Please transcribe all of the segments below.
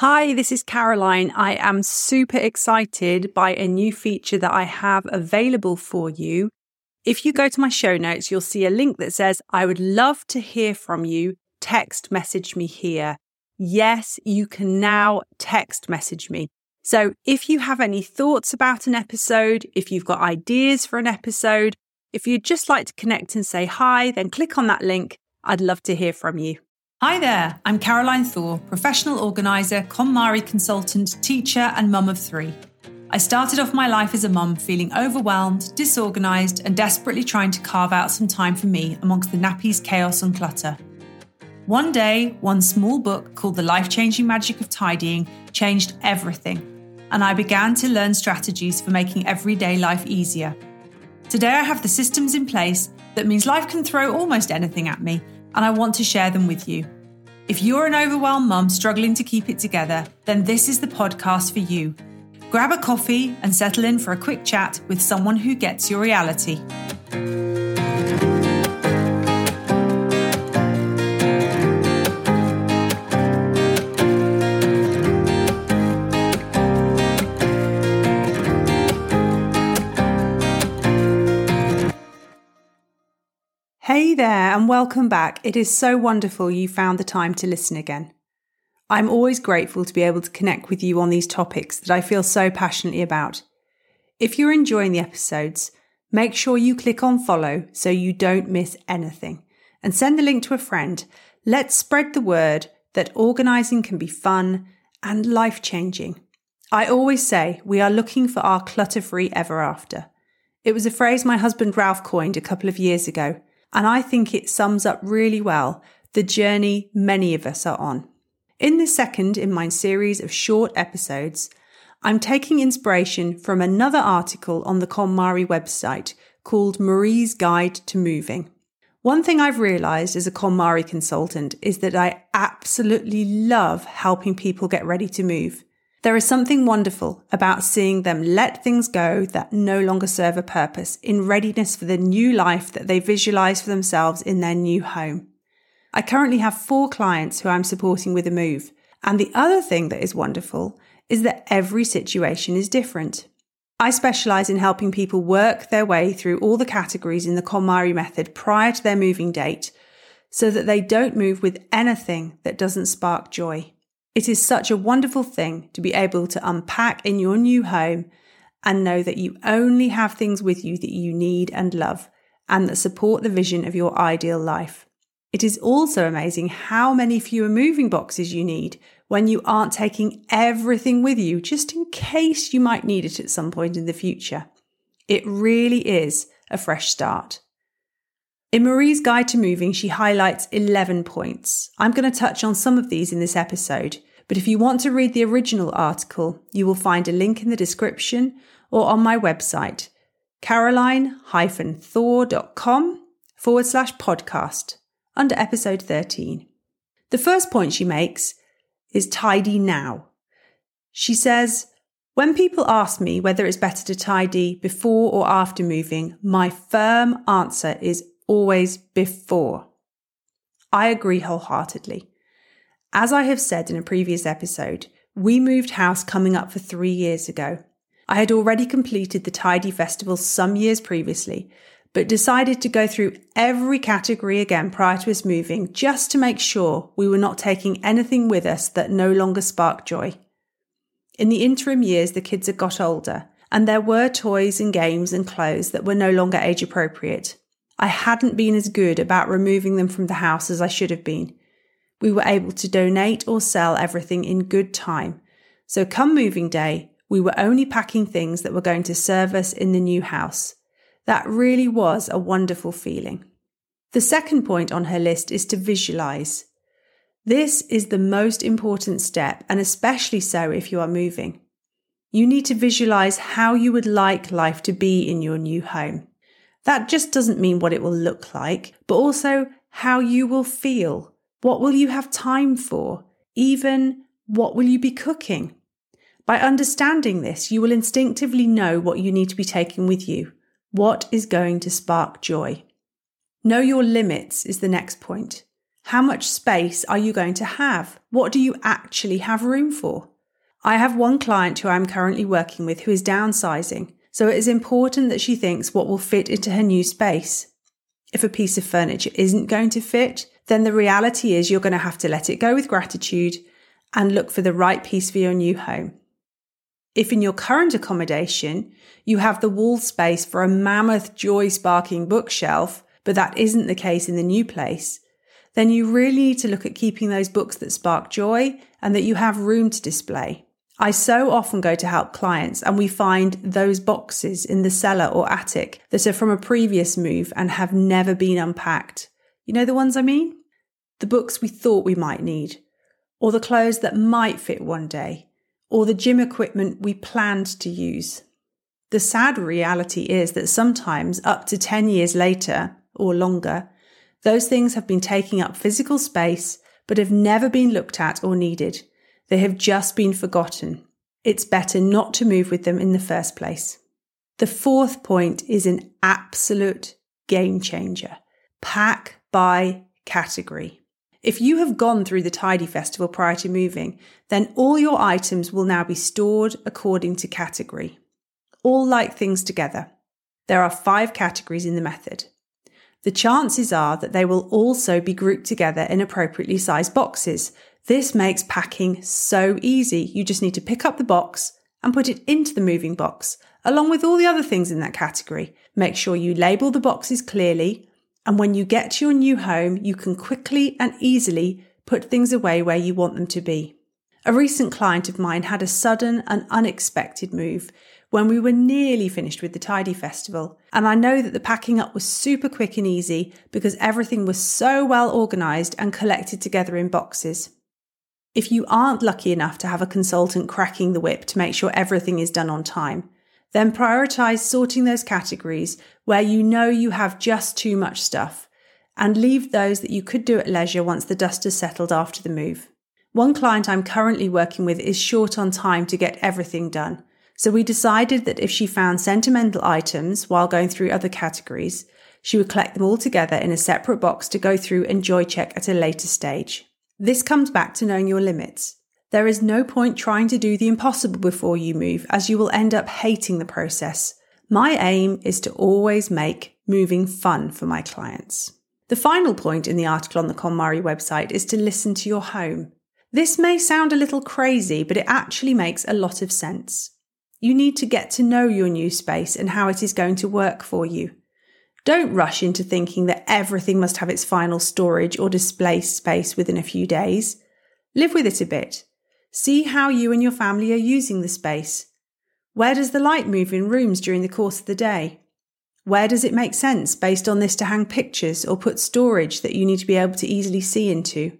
Hi, this is Caroline. I am super excited by a new feature that I have available for you. If you go to my show notes, you'll see a link that says, I would love to hear from you. Text message me here. Yes, you can now text message me. So if you have any thoughts about an episode, if you've got ideas for an episode, if you'd just like to connect and say hi, then click on that link. I'd love to hear from you. Hi there, I'm Caroline Thor, professional organiser, KonMari consultant, teacher, and mum of three. I started off my life as a mum feeling overwhelmed, disorganised, and desperately trying to carve out some time for me amongst the nappies, chaos, and clutter. One day, one small book called The Life Changing Magic of Tidying changed everything, and I began to learn strategies for making everyday life easier. Today, I have the systems in place that means life can throw almost anything at me and I want to share them with you. If you're an overwhelmed mum struggling to keep it together, then this is the podcast for you. Grab a coffee and settle in for a quick chat with someone who gets your reality. Hey there, and welcome back. It is so wonderful you found the time to listen again. I'm always grateful to be able to connect with you on these topics that I feel so passionately about. If you're enjoying the episodes, make sure you click on follow so you don't miss anything and send the link to a friend. Let's spread the word that organising can be fun and life changing. I always say we are looking for our clutter free ever after. It was a phrase my husband Ralph coined a couple of years ago and I think it sums up really well the journey many of us are on. In this second in my series of short episodes, I'm taking inspiration from another article on the KonMari website called Marie's Guide to Moving. One thing I've realized as a KonMari consultant is that I absolutely love helping people get ready to move. There is something wonderful about seeing them let things go that no longer serve a purpose in readiness for the new life that they visualize for themselves in their new home. I currently have four clients who I'm supporting with a move. And the other thing that is wonderful is that every situation is different. I specialize in helping people work their way through all the categories in the KonMari method prior to their moving date so that they don't move with anything that doesn't spark joy. It is such a wonderful thing to be able to unpack in your new home and know that you only have things with you that you need and love and that support the vision of your ideal life. It is also amazing how many fewer moving boxes you need when you aren't taking everything with you just in case you might need it at some point in the future. It really is a fresh start. In Marie's Guide to Moving, she highlights 11 points. I'm going to touch on some of these in this episode, but if you want to read the original article, you will find a link in the description or on my website, caroline-thor.com forward slash podcast under episode 13. The first point she makes is tidy now. She says, when people ask me whether it's better to tidy before or after moving, my firm answer is always before. I agree wholeheartedly. As I have said in a previous episode, we moved house coming up for three years ago. I had already completed the Tidy Festival some years previously, but decided to go through every category again prior to us moving just to make sure we were not taking anything with us that no longer sparked joy. In the interim years, the kids had got older, and there were toys and games and clothes that were no longer age appropriate. I hadn't been as good about removing them from the house as I should have been, we were able to donate or sell everything in good time. So come moving day, we were only packing things that were going to serve us in the new house. That really was a wonderful feeling. The second point on her list is to visualize. This is the most important step, and especially so if you are moving. You need to visualize how you would like life to be in your new home. That just doesn't mean what it will look like, but also how you will feel. What will you have time for? Even what will you be cooking? By understanding this, you will instinctively know what you need to be taking with you. What is going to spark joy? Know your limits is the next point. How much space are you going to have? What do you actually have room for? I have one client who I'm currently working with who is downsizing, so it is important that she thinks what will fit into her new space. If a piece of furniture isn't going to fit, then the reality is you're going to have to let it go with gratitude and look for the right piece for your new home. If in your current accommodation you have the wall space for a mammoth joy sparking bookshelf, but that isn't the case in the new place, then you really need to look at keeping those books that spark joy and that you have room to display. I so often go to help clients and we find those boxes in the cellar or attic that are from a previous move and have never been unpacked. You know the ones I mean? The books we thought we might need, or the clothes that might fit one day, or the gym equipment we planned to use. The sad reality is that sometimes, up to 10 years later or longer, those things have been taking up physical space, but have never been looked at or needed. They have just been forgotten. It's better not to move with them in the first place. The fourth point is an absolute game changer. Pack by category. If you have gone through the Tidy Festival prior to moving, then all your items will now be stored according to category. All like things together. There are five categories in the method the chances are that they will also be grouped together in appropriately sized boxes. This makes packing so easy. You just need to pick up the box and put it into the moving box, along with all the other things in that category. Make sure you label the boxes clearly, and when you get to your new home, you can quickly and easily put things away where you want them to be. A recent client of mine had a sudden and unexpected move when we were nearly finished with the Tidy Festival. And I know that the packing up was super quick and easy because everything was so well organised and collected together in boxes. If you aren't lucky enough to have a consultant cracking the whip to make sure everything is done on time, then prioritise sorting those categories where you know you have just too much stuff and leave those that you could do at leisure once the dust has settled after the move. One client I'm currently working with is short on time to get everything done, so we decided that if she found sentimental items while going through other categories, she would collect them all together in a separate box to go through and joy check at a later stage. This comes back to knowing your limits. There is no point trying to do the impossible before you move, as you will end up hating the process. My aim is to always make moving fun for my clients. The final point in the article on the KonMari website is to listen to your home. This may sound a little crazy, but it actually makes a lot of sense. You need to get to know your new space and how it is going to work for you. Don't rush into thinking that everything must have its final storage or display space within a few days. Live with it a bit. See how you and your family are using the space. Where does the light move in rooms during the course of the day? Where does it make sense based on this to hang pictures or put storage that you need to be able to easily see into?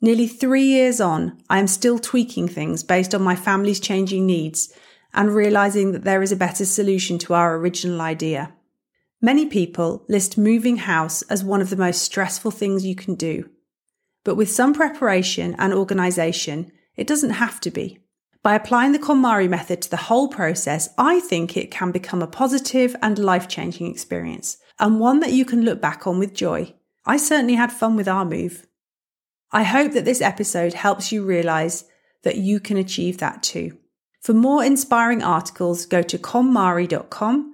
Nearly three years on, I am still tweaking things based on my family's changing needs and realizing that there is a better solution to our original idea. Many people list moving house as one of the most stressful things you can do. But with some preparation and organisation, it doesn't have to be. By applying the KonMari method to the whole process, I think it can become a positive and life changing experience, and one that you can look back on with joy. I certainly had fun with our move. I hope that this episode helps you realize that you can achieve that too. For more inspiring articles, go to konmari.com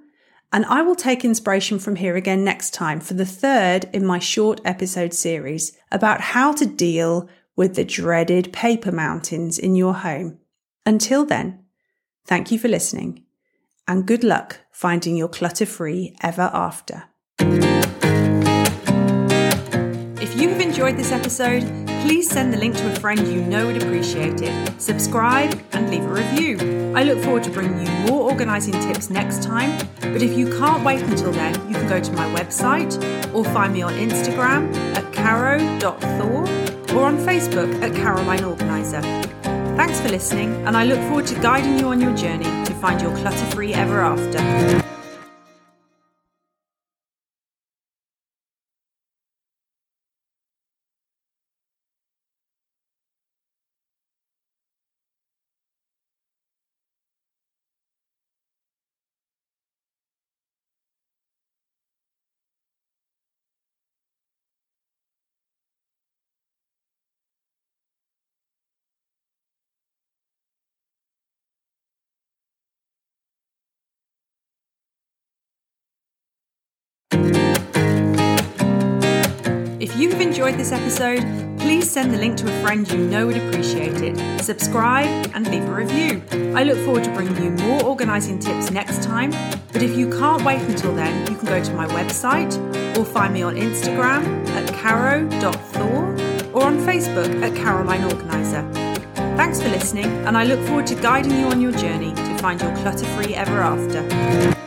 and I will take inspiration from here again next time for the third in my short episode series about how to deal with the dreaded paper mountains in your home. Until then, thank you for listening and good luck finding your clutter free ever after. If you have enjoyed this episode, please send the link to a friend you know would appreciate it. Subscribe and leave a review. I look forward to bringing you more organising tips next time. But if you can't wait until then, you can go to my website or find me on Instagram at caro.thor or on Facebook at Caroline Organiser. Thanks for listening, and I look forward to guiding you on your journey to find your clutter free ever after. Enjoyed this episode, please send the link to a friend you know would appreciate it. Subscribe and leave a review. I look forward to bringing you more organising tips next time. But if you can't wait until then, you can go to my website or find me on Instagram at caro.thor or on Facebook at Caroline Organiser. Thanks for listening, and I look forward to guiding you on your journey to find your clutter free ever after.